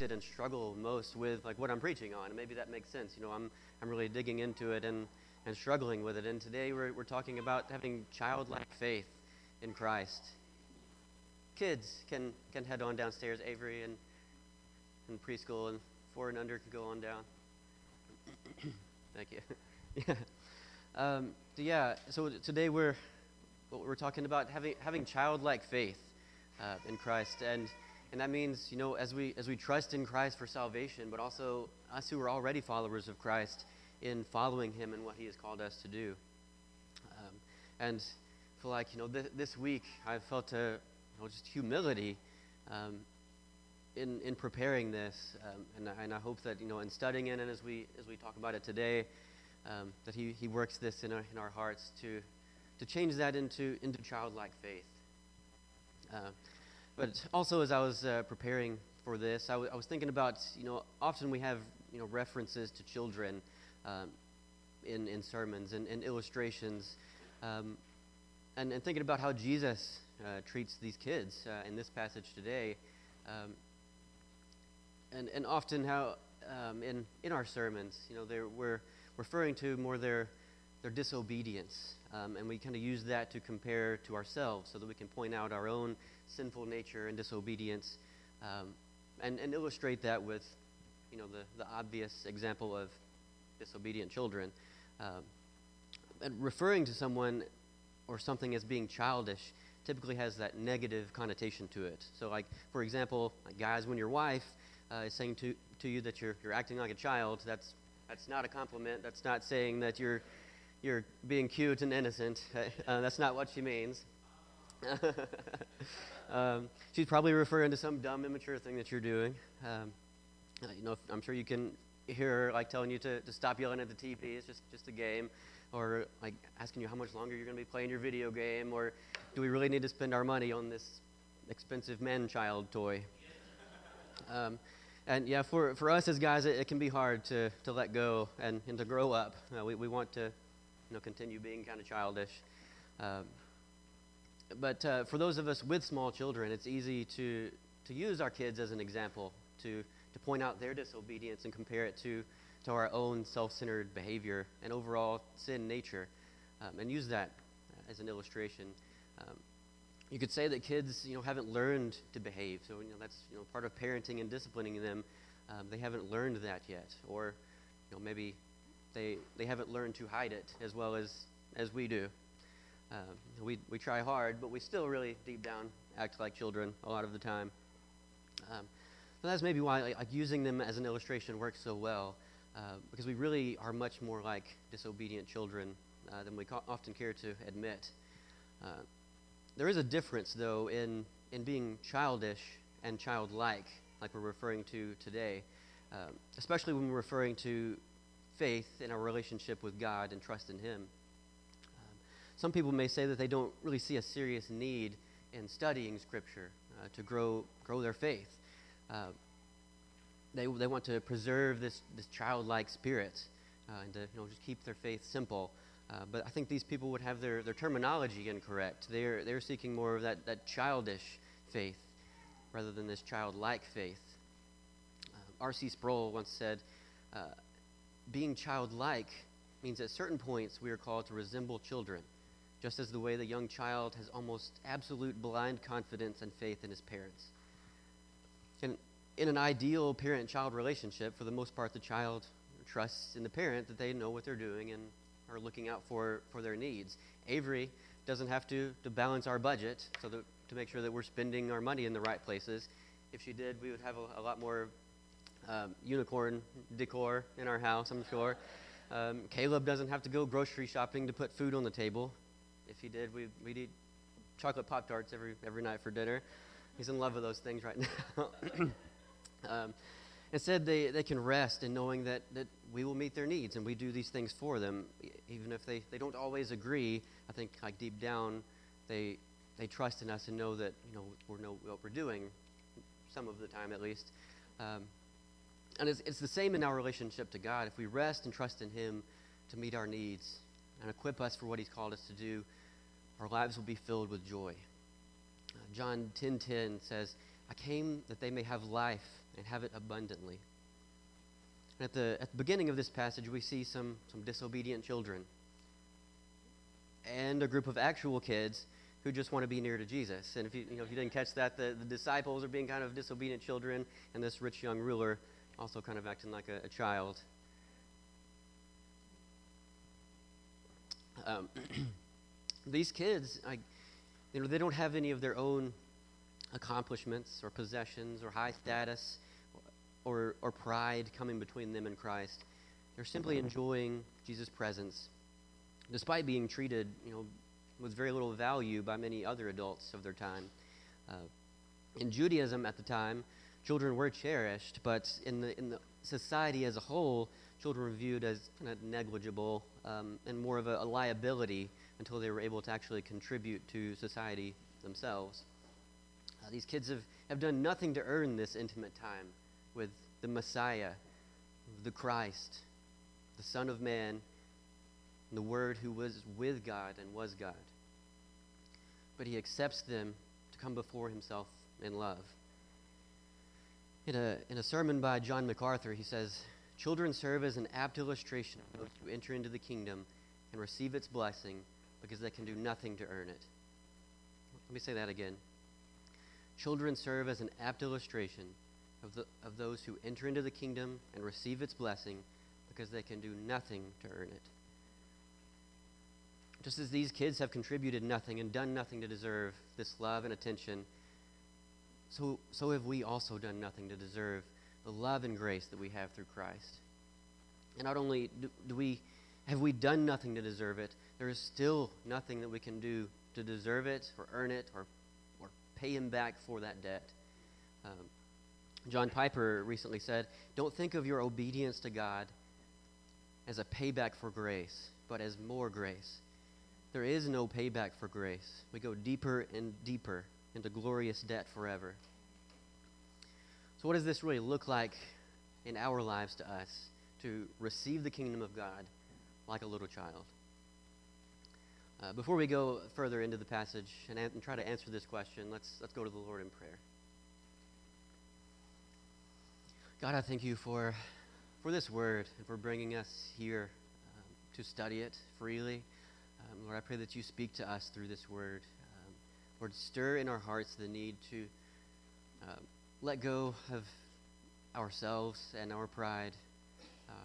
and struggle most with like what I'm preaching on. And maybe that makes sense. You know, I'm I'm really digging into it and and struggling with it. And today we're we're talking about having childlike faith in Christ. Kids can can head on downstairs. Avery and in preschool and four and under can go on down. Thank you. yeah. Um, so yeah. So today we're we're talking about having having childlike faith uh, in Christ, and and that means you know as we as we trust in Christ for salvation, but also us who are already followers of Christ in following Him and what He has called us to do. Um, and I feel like you know th- this week I've felt a you know, just humility. Um, in, in preparing this, um, and, I, and I hope that you know in studying it and as we as we talk about it today, um, that he, he works this in our, in our hearts to to change that into into childlike faith. Uh, but also, as I was uh, preparing for this, I, w- I was thinking about you know often we have you know references to children um, in in sermons and, and illustrations, um, and, and thinking about how Jesus uh, treats these kids uh, in this passage today. Um, and, and often how um, in, in our sermons, you know, we're referring to more their, their disobedience. Um, and we kind of use that to compare to ourselves so that we can point out our own sinful nature and disobedience um, and, and illustrate that with, you know, the, the obvious example of disobedient children. Um, and referring to someone or something as being childish typically has that negative connotation to it. So, like, for example, like guys, when your wife uh, is saying to, to you that you're, you're acting like a child, that's, that's not a compliment. That's not saying that you're, you're being cute and innocent. Uh, that's not what she means. um, she's probably referring to some dumb, immature thing that you're doing. Um, uh, you know, I'm sure you can hear her like telling you to, to stop yelling at the TV. It's just, just a game. Or like asking you how much longer you're going to be playing your video game. Or do we really need to spend our money on this expensive man-child toy? Um, and yeah, for, for us as guys, it, it, can be hard to, to let go and, and to grow up. Uh, we, we want to you know, continue being kind of childish. Um, but uh, for those of us with small children, it's easy to, to use our kids as an example, to, to point out their disobedience and compare it to, to our own self centered behavior and overall sin nature, um, and use that as an illustration. Um, you could say that kids, you know, haven't learned to behave. So, you know, that's, you know, part of parenting and disciplining them. Um, they haven't learned that yet. Or, you know, maybe they, they haven't learned to hide it as well as, as we do. Um, we, we try hard, but we still really deep down act like children a lot of the time. Um, so that's maybe why like, like, using them as an illustration works so well, uh, because we really are much more like disobedient children uh, than we ca- often care to admit. Uh, there is a difference, though, in, in being childish and childlike, like we're referring to today, um, especially when we're referring to faith in our relationship with God and trust in Him. Some people may say that they don't really see a serious need in studying Scripture uh, to grow, grow their faith. Uh, they, they want to preserve this, this childlike spirit uh, and to you know, just keep their faith simple. Uh, but I think these people would have their, their terminology incorrect. They're, they're seeking more of that, that childish faith rather than this childlike faith. Uh, R.C. Sproul once said, uh, being childlike means at certain points we are called to resemble children, just as the way the young child has almost absolute blind confidence and faith in his parents. And in an ideal parent child relationship, for the most part, the child trusts in the parent that they know what they're doing and are looking out for, for their needs. Avery doesn't have to, to balance our budget so that, to make sure that we're spending our money in the right places. If she did, we would have a, a lot more um, unicorn decor in our house, I'm sure. Um, Caleb doesn't have to go grocery shopping to put food on the table. If he did, we, we'd eat chocolate Pop Tarts every, every night for dinner. He's in love with those things right now. um, Instead, they, they can rest in knowing that, that we will meet their needs and we do these things for them, even if they, they don't always agree. I think, like deep down, they, they trust in us and know that you know we know what we're doing, some of the time at least. Um, and it's, it's the same in our relationship to God. If we rest and trust in Him to meet our needs and equip us for what He's called us to do, our lives will be filled with joy. Uh, John 10:10 says, "I came that they may have life and have it abundantly. And at the, at the beginning of this passage, we see some, some disobedient children and a group of actual kids who just want to be near to Jesus. And if you, you, know, if you didn't catch that, the, the disciples are being kind of disobedient children, and this rich young ruler also kind of acting like a, a child. Um, these kids, I, you know, they don't have any of their own accomplishments or possessions or high status or, or pride coming between them and Christ. They're simply enjoying Jesus' presence, despite being treated, you know, with very little value by many other adults of their time. Uh, in Judaism at the time, children were cherished, but in the, in the society as a whole, children were viewed as kind of negligible um, and more of a, a, liability until they were able to actually contribute to society themselves. Uh, these kids have, have done nothing to earn this intimate time with the Messiah, the Christ, the Son of Man, the Word who was with God and was God. But he accepts them to come before himself in love. In a, in a sermon by John MacArthur, he says, Children serve as an apt illustration of those who enter into the kingdom and receive its blessing because they can do nothing to earn it. Let me say that again. Children serve as an apt illustration of, the, of those who enter into the kingdom and receive its blessing because they can do nothing to earn it. Just as these kids have contributed nothing and done nothing to deserve this love and attention, so, so have we also done nothing to deserve the love and grace that we have through Christ. And not only do, do we have we done nothing to deserve it, there is still nothing that we can do to deserve it or earn it or, or pay him back for that debt. Um, John Piper recently said, Don't think of your obedience to God as a payback for grace, but as more grace. There is no payback for grace. We go deeper and deeper into glorious debt forever. So, what does this really look like in our lives to us to receive the kingdom of God like a little child? Uh, before we go further into the passage and, and try to answer this question, let's, let's go to the Lord in prayer. God, I thank you for, for this word and for bringing us here um, to study it freely. Um, Lord, I pray that you speak to us through this word. Lord, stir in our hearts the need to uh, let go of ourselves and our pride. Um,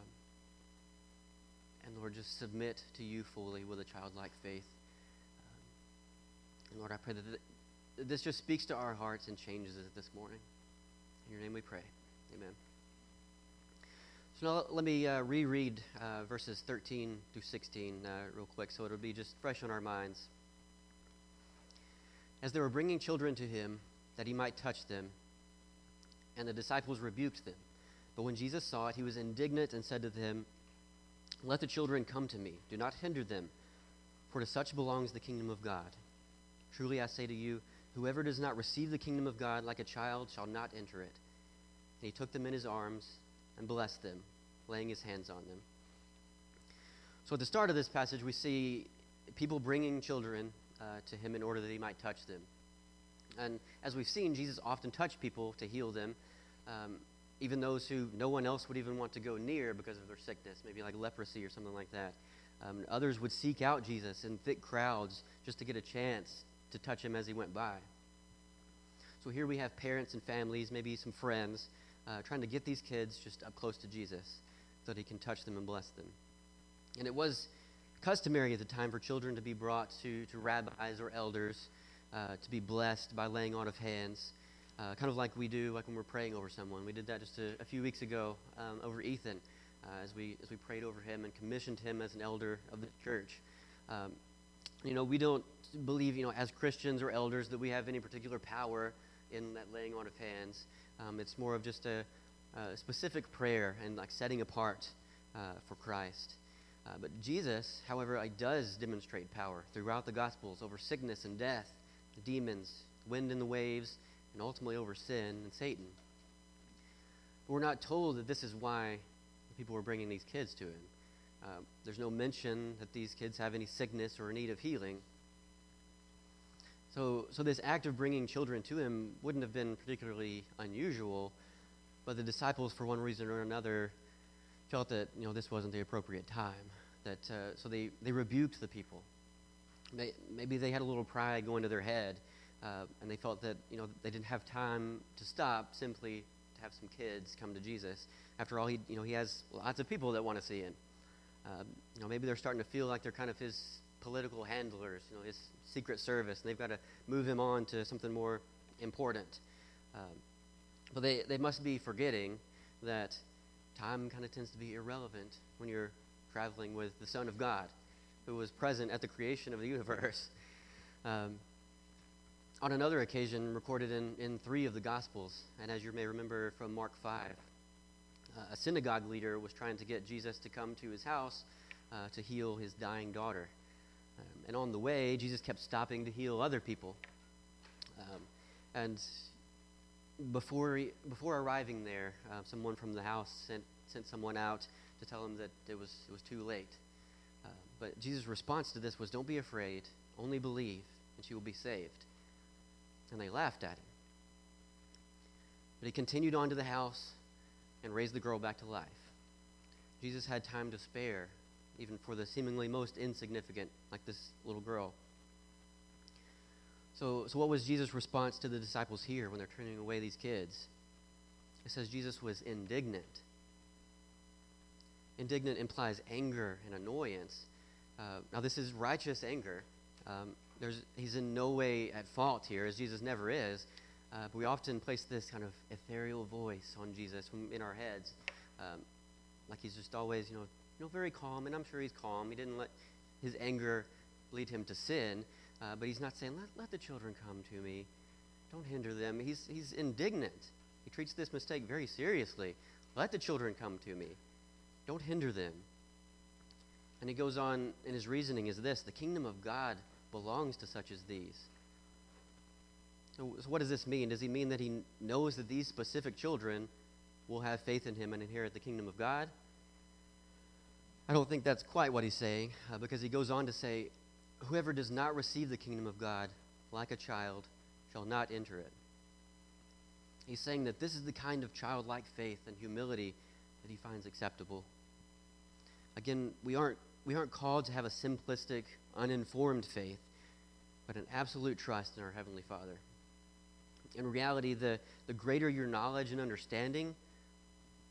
and Lord, just submit to you fully with a childlike faith. Um, and Lord, I pray that, th- this just speaks to our hearts and changes it this morning. In your name we pray. Amen. So now let me uh, reread uh, verses 13 through 16 uh, real quick so it'll be just fresh on our minds. As they were bringing children to him that he might touch them, and the disciples rebuked them. But when Jesus saw it, he was indignant and said to them, Let the children come to me. Do not hinder them, for to such belongs the kingdom of God. Truly I say to you, whoever does not receive the kingdom of God like a child shall not enter it. And he took them in his arms and blessed them, laying his hands on them. So at the start of this passage, we see people bringing children uh, to him in order that he might touch them. And as we've seen, Jesus often touched people to heal them, um, even those who no one else would even want to go near because of their sickness, maybe like leprosy or something like that. Um, others would seek out Jesus in thick crowds just to get a chance to touch him as he went by. So here we have parents and families, maybe some friends, uh, trying to get these kids just up close to Jesus so that he can touch them and bless them. And it was customary at the time for children to be brought to, to rabbis or elders uh, to be blessed by laying on of hands, uh, kind of like we do like when we're praying over someone. We did that just a, a few weeks ago um, over Ethan uh, as, we, as we prayed over him and commissioned him as an elder of the church. Um, you know, we don't believe, you know, as Christians or elders that we have any particular power in that laying on of hands. Um, it's more of just a, a, specific prayer and like setting apart uh, for Christ. Uh, but Jesus, however, does demonstrate power throughout the Gospels over sickness and death, the demons, wind and the waves, and ultimately over sin and Satan. But we're not told that this is why people were bringing these kids to him. Uh, there's no mention that these kids have any sickness or need of healing. So, so this act of bringing children to him wouldn't have been particularly unusual, but the disciples, for one reason or another, felt that you know this wasn't the appropriate time. That uh, so they they rebuked the people. Maybe they had a little pride going to their head, uh, and they felt that you know they didn't have time to stop simply to have some kids come to Jesus. After all, he you know he has lots of people that want to see him. Uh, you know maybe they're starting to feel like they're kind of his political handlers, you know his secret service, and they've got to move him on to something more important. Um, but they, they must be forgetting that time kind of tends to be irrelevant when you're traveling with the Son of God, who was present at the creation of the universe. Um, on another occasion, recorded in, in three of the Gospels, and as you may remember from Mark 5, uh, a synagogue leader was trying to get Jesus to come to his house uh, to heal his dying daughter. Um, and on the way, Jesus kept stopping to heal other people. Um, and before, before arriving there, uh, someone from the house sent, sent someone out to tell him that it was, it was too late. Uh, but Jesus' response to this was, Don't be afraid, only believe, and she will be saved. And they laughed at him. But he continued on to the house and raised the girl back to life. Jesus had time to spare, even for the seemingly most insignificant, like this little girl. So, so what was Jesus' response to the disciples here when they're turning away these kids? It says Jesus was indignant. Indignant implies anger and annoyance. Uh, now, this is righteous anger. Um, he's in no way at fault here, as Jesus never is. Uh, but we often place this kind of ethereal voice on Jesus in our heads, um, like he's just always, you know, you know, very calm. And I'm sure he's calm. He didn't let his anger lead him to sin. Uh, but he's not saying, let, let the children come to me. Don't hinder them. He's, he's indignant. He treats this mistake very seriously. Let the children come to me. Don't hinder them. And he goes on, and his reasoning is this the kingdom of God belongs to such as these. So, what does this mean? Does he mean that he knows that these specific children will have faith in him and inherit the kingdom of God? I don't think that's quite what he's saying, uh, because he goes on to say, Whoever does not receive the kingdom of God like a child shall not enter it. He's saying that this is the kind of childlike faith and humility that he finds acceptable. Again, we aren't, we aren't called to have a simplistic, uninformed faith, but an absolute trust in our Heavenly Father. In reality, the, the greater your knowledge and understanding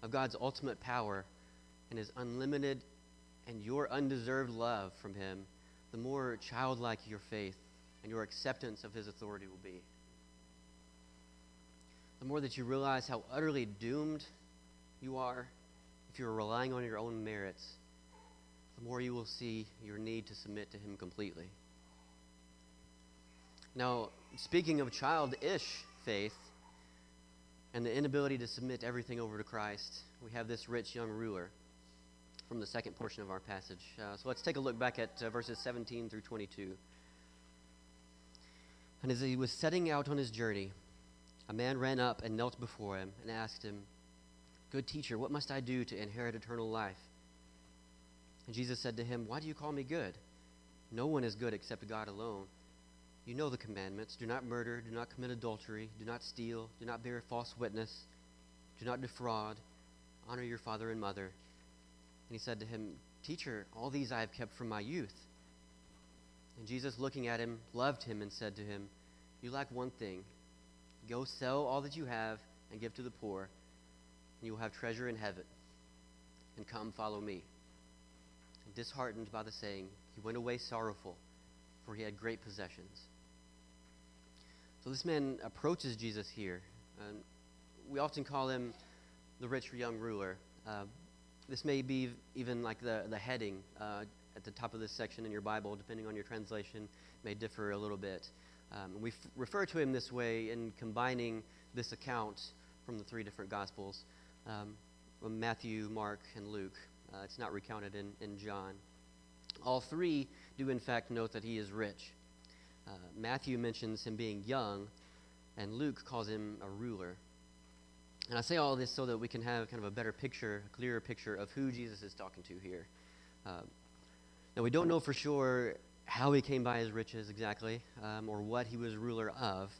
of God's ultimate power and His unlimited and your undeserved love from Him, the more childlike your faith and your acceptance of his authority will be. The more that you realize how utterly doomed you are if you're relying on your own merits, the more you will see your need to submit to him completely. Now, speaking of childish faith and the inability to submit everything over to Christ, we have this rich young ruler from the second portion of our passage. Uh, so let's take a look back at uh, verses 17 through 22. And as he was setting out on his journey, a man ran up and knelt before him and asked him, Good teacher, what must I do to inherit eternal life? And Jesus said to him, Why do you call me good? No one is good except God alone. You know the commandments do not murder, do not commit adultery, do not steal, do not bear false witness, do not defraud, honor your father and mother. He said to him, Teacher, all these I have kept from my youth. And Jesus, looking at him, loved him and said to him, You lack one thing. Go sell all that you have and give to the poor, and you will have treasure in heaven. And come, follow me. And disheartened by the saying, he went away sorrowful, for he had great possessions. So this man approaches Jesus here. And we often call him the rich young ruler. Uh, this may be even like the, the heading uh, at the top of this section in your Bible, depending on your translation, may differ a little bit. Um, we f- refer to him this way in combining this account from the three different Gospels um, Matthew, Mark, and Luke. Uh, it's not recounted in, in John. All three do, in fact, note that he is rich. Uh, Matthew mentions him being young, and Luke calls him a ruler. And I say all this so that we can have kind of a better picture, a clearer picture of who Jesus is talking to here. Uh, now, we don't know for sure how he came by his riches exactly, um, or what he was ruler of,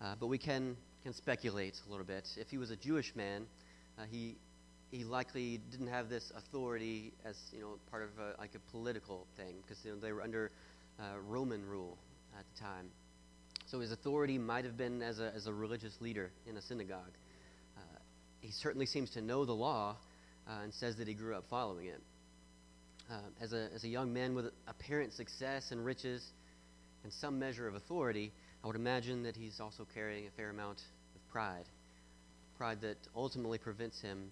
uh, but we can, can speculate a little bit. If he was a Jewish man, Uh, he, he likely didn't have this authority as you know part of a, like a political thing because you know, they were under uh, Roman rule at the time. So his authority might have been as a, as a religious leader in a synagogue. He certainly seems to know the law uh, and says that he grew up following it. Uh, as, a, as a young man with apparent success and riches and some measure of authority, I would imagine that he's also carrying a fair amount of pride. Pride that ultimately prevents him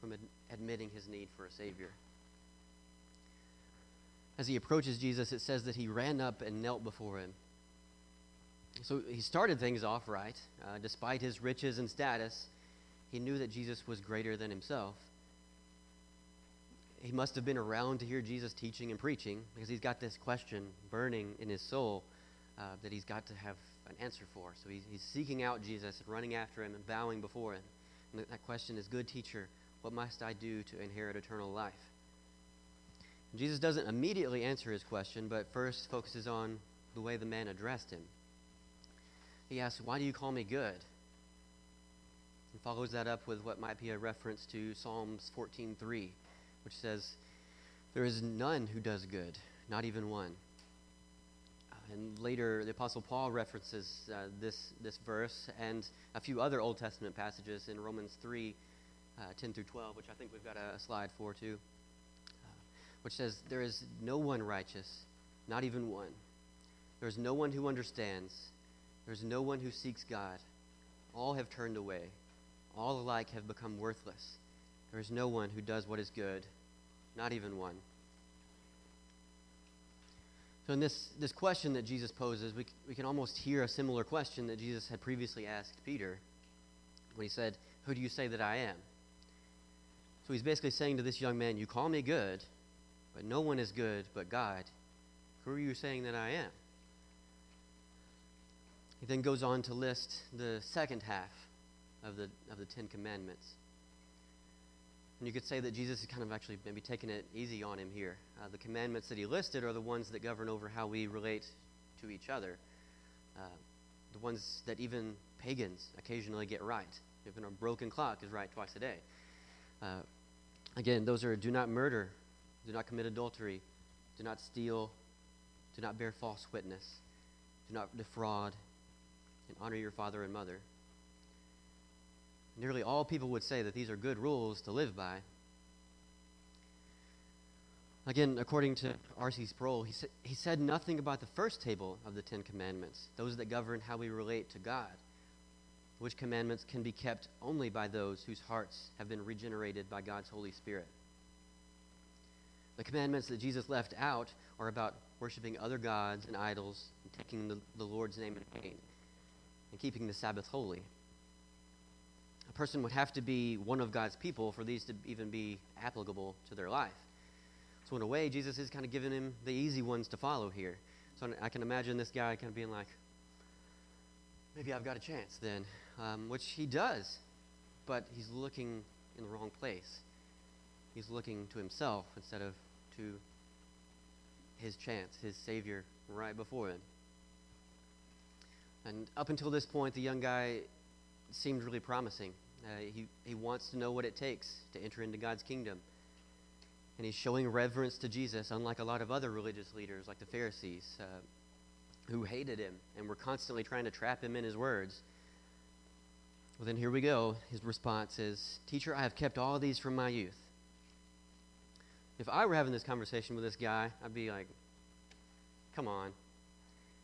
from ad- admitting his need for a Savior. As he approaches Jesus, it says that he ran up and knelt before him. So he started things off right. Uh, despite his riches and status, he knew that Jesus was greater than himself. He must have been around to hear Jesus teaching and preaching because he's got this question burning in his soul uh, that he's got to have an answer for. So he's, he's seeking out Jesus and running after him and bowing before him. And that, question is Good teacher, what must I do to inherit eternal life? And Jesus doesn't immediately answer his question, but first focuses on the way the man addressed him. He asks, Why do you call me good? And follows that up with what might be a reference to Psalms 14:3, which says, There is none who does good, not even one. Uh, and later, the Apostle Paul references uh, this, this verse and a few other Old Testament passages in Romans 3 uh, 10 through 12, which I think we've got a, a slide for too, uh, which says, There is no one righteous, not even one. There is no one who understands. There's no one who seeks God. All have turned away. All alike have become worthless. There is no one who does what is good, not even one. So, in this, this question that Jesus poses, we, we can almost hear a similar question that Jesus had previously asked Peter when he said, Who do you say that I am? So, he's basically saying to this young man, You call me good, but no one is good but God. Who are you saying that I am? He then goes on to list the second half of the, of the Ten Commandments. And you could say that Jesus is kind of actually maybe taking it easy on him here. Uh, the commandments that he listed are the ones that govern over how we relate to each other, uh, the ones that even pagans occasionally get right. Even a broken clock is right twice a day. Uh, again, those are do not murder, do not commit adultery, do not steal, do not bear false witness, do not defraud, and honor your father and mother. Nearly all people would say that these are good rules to live by. Again, according to R.C. Sproul, he, sa- he said nothing about the first table of the Ten Commandments, those that govern how we relate to God, which commandments can be kept only by those whose hearts have been regenerated by God's Holy Spirit. The commandments that Jesus left out are about worshiping other gods and idols and taking the, the Lord's name in vain and keeping the Sabbath holy. Person would have to be one of God's people for these to even be applicable to their life. So, in a way, Jesus is kind of giving him the easy ones to follow here. So, I can imagine this guy kind of being like, maybe I've got a chance then, um, which he does, but he's looking in the wrong place. He's looking to himself instead of to his chance, his Savior right before him. And up until this point, the young guy seemed really promising. Uh, he, he wants to know what it takes to enter into God's kingdom. And he's showing reverence to Jesus, unlike a lot of other religious leaders, like the Pharisees, uh, who hated him and were constantly trying to trap him in his words. Well, then here we go. His response is Teacher, I have kept all these from my youth. If I were having this conversation with this guy, I'd be like, Come on.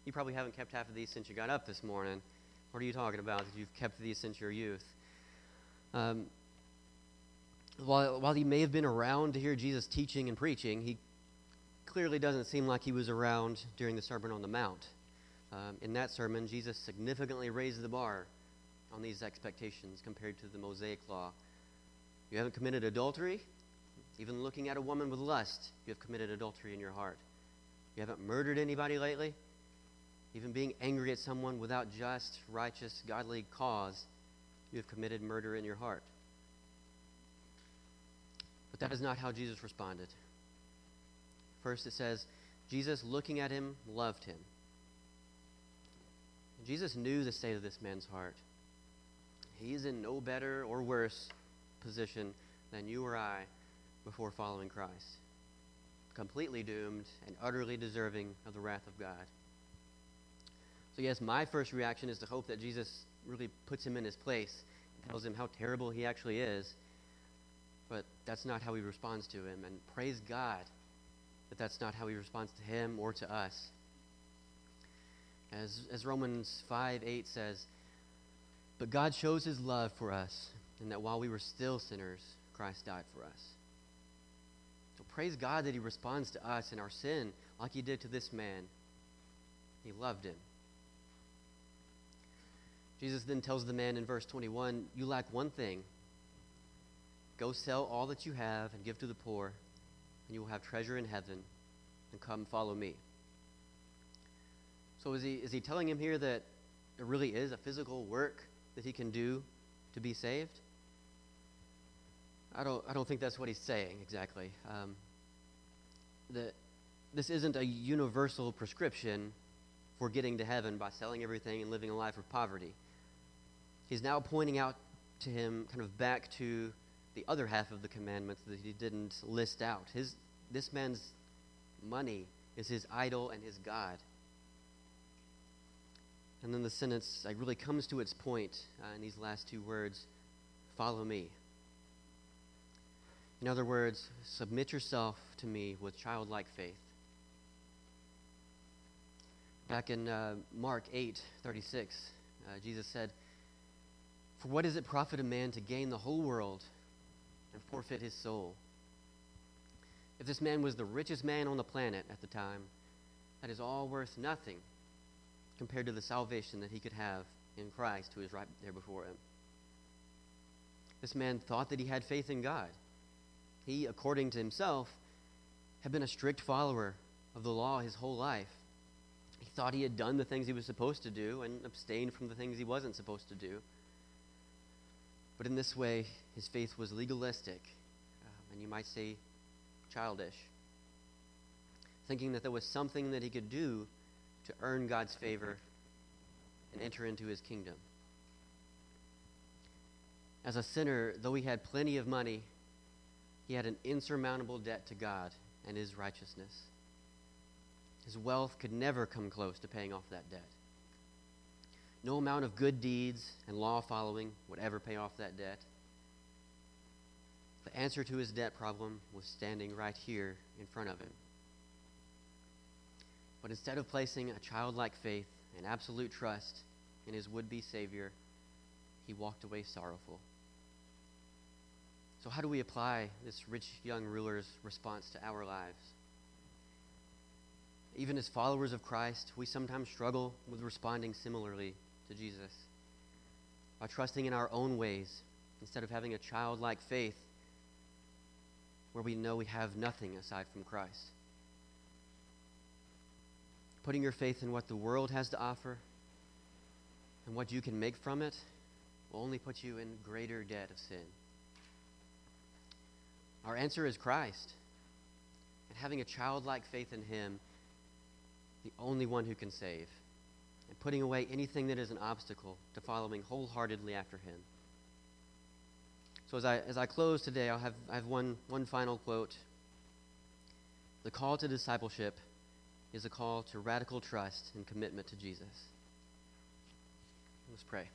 You probably haven't kept half of these since you got up this morning. What are you talking about that you've kept these since your youth? Um, while, while he may have been around to hear Jesus teaching and preaching, he clearly doesn't seem like he was around during the Sermon on the Mount. Um, in that sermon, Jesus significantly raised the bar on these expectations compared to the Mosaic law. You haven't committed adultery? Even looking at a woman with lust, you have committed adultery in your heart. You haven't murdered anybody lately? Even being angry at someone without just, righteous, godly cause, you have committed murder in your heart. But that is not how Jesus responded. First, it says, Jesus, looking at him, loved him. Jesus knew the state of this man's heart. He is in no better or worse position than you or I before following Christ. Completely doomed and utterly deserving of the wrath of God. So, yes, my first reaction is to hope that Jesus really puts him in his place tells him how terrible he actually is. But that's not how he responds to him. And praise God that that's not how he responds to him or to us. As, as Romans 5 8 says, But God shows his love for us, and that while we were still sinners, Christ died for us. So praise God that he responds to us in our sin like he did to this man. He loved him. Jesus then tells the man in verse 21 You lack one thing. Go sell all that you have and give to the poor, and you will have treasure in heaven, and come follow me. So is he, is he telling him here that there really is a physical work that he can do to be saved? I don't, I don't think that's what he's saying exactly. Um, that this isn't a universal prescription for getting to heaven by selling everything and living a life of poverty. He's now pointing out to him kind of back to the other half of the commandments that he didn't list out. His, this man's money is his idol and his God. And then the sentence like, really comes to its point uh, in these last two words follow me. In other words, submit yourself to me with childlike faith. Back in uh, Mark 8 36, uh, Jesus said, For what does it profit a man to gain the whole world and forfeit his soul? If this man was the richest man on the planet at the time, that is all worth nothing compared to the salvation that he could have in Christ who is right there before him. This man thought that he had faith in God. He, according to himself, had been a strict follower of the law his whole life. He thought he had done the things he was supposed to do and abstained from the things he wasn't supposed to do. But in this way, his faith was legalistic, um, and you might say childish, thinking that there was something that he could do to earn God's favor and enter into his kingdom. As a sinner, though he had plenty of money, he had an insurmountable debt to God and his righteousness. His wealth could never come close to paying off that debt. No amount of good deeds and law following would ever pay off that debt. The answer to his debt problem was standing right here in front of him. But instead of placing a childlike faith and absolute trust in his would be Savior, he walked away sorrowful. So, how do we apply this rich young ruler's response to our lives? Even as followers of Christ, we sometimes struggle with responding similarly to Jesus by trusting in our own ways instead of having a childlike faith where we know we have nothing aside from Christ. Putting your faith in what the world has to offer and what you can make from it will only put you in greater debt of sin. Our answer is Christ. And having a childlike faith in Him, the only one who can save, and putting away anything that is an obstacle to following wholeheartedly after Him. So as I, as I close today, I'll have, I have one, one final quote. The call to discipleship is a call to radical trust and commitment to Jesus. Let's pray.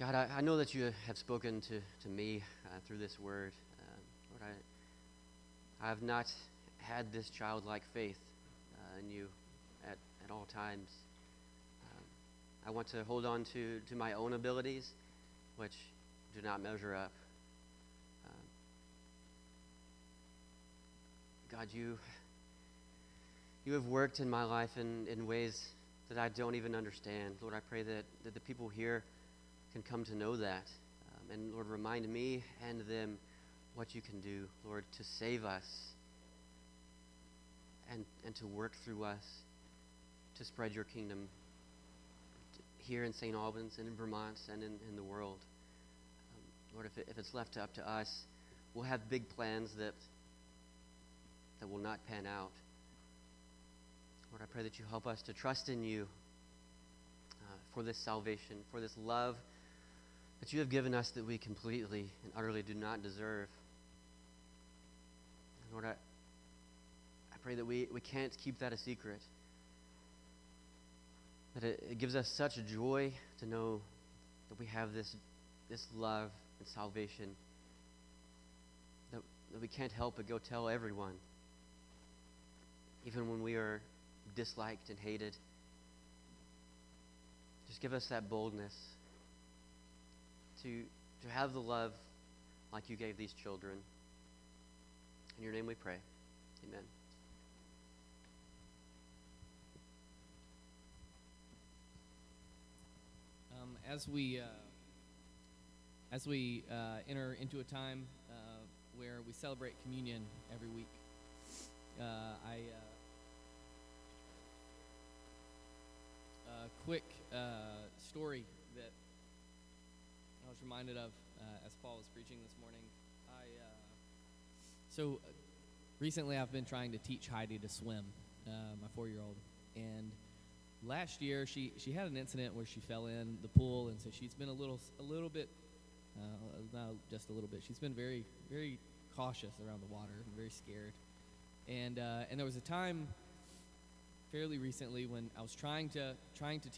God, I, I know that you have spoken to, to me uh, through this word. Uh, Lord, I, I have not had this childlike faith in you at, at all times. Um, I want to hold on to, to my own abilities, which do not measure up. God, you, you have worked in my life in, in ways that I don't even understand. Lord, I pray that, that the people here can come to know that. Um, and Lord, remind me and them what you can do, Lord, to save us and, and to work through us to spread your kingdom here in St. Albans and in Vermont and in, in the world. Um, Lord, if, it, if it's left up to us, we'll have big plans that that will not pan out. Lord, I pray that you help us to trust in you uh, for this salvation, for this love that you have given us that we completely and utterly do not deserve. Lord, I, I pray that we, we can't keep that a secret. That it, it gives us such joy to know that we have this, this love and salvation that, that we can't help but go tell everyone, even when we are disliked and hated. Just give us that boldness to, to have the love like you gave these children. In your name we pray. Amen. Um, as we uh, as we uh, enter into a time uh, where we celebrate communion every week, uh, I uh, a quick uh, story that I was reminded of as Paul was preaching this morning. I so recently I've been trying to teach Heidi to swim, my four-year-old, and last year she she had an incident where she fell in the pool, and so she's been a little a little bit, uh, not just a little bit. She's been very very cautious around the water and very scared. And uh, and there was a time fairly recently when I was trying to trying to teach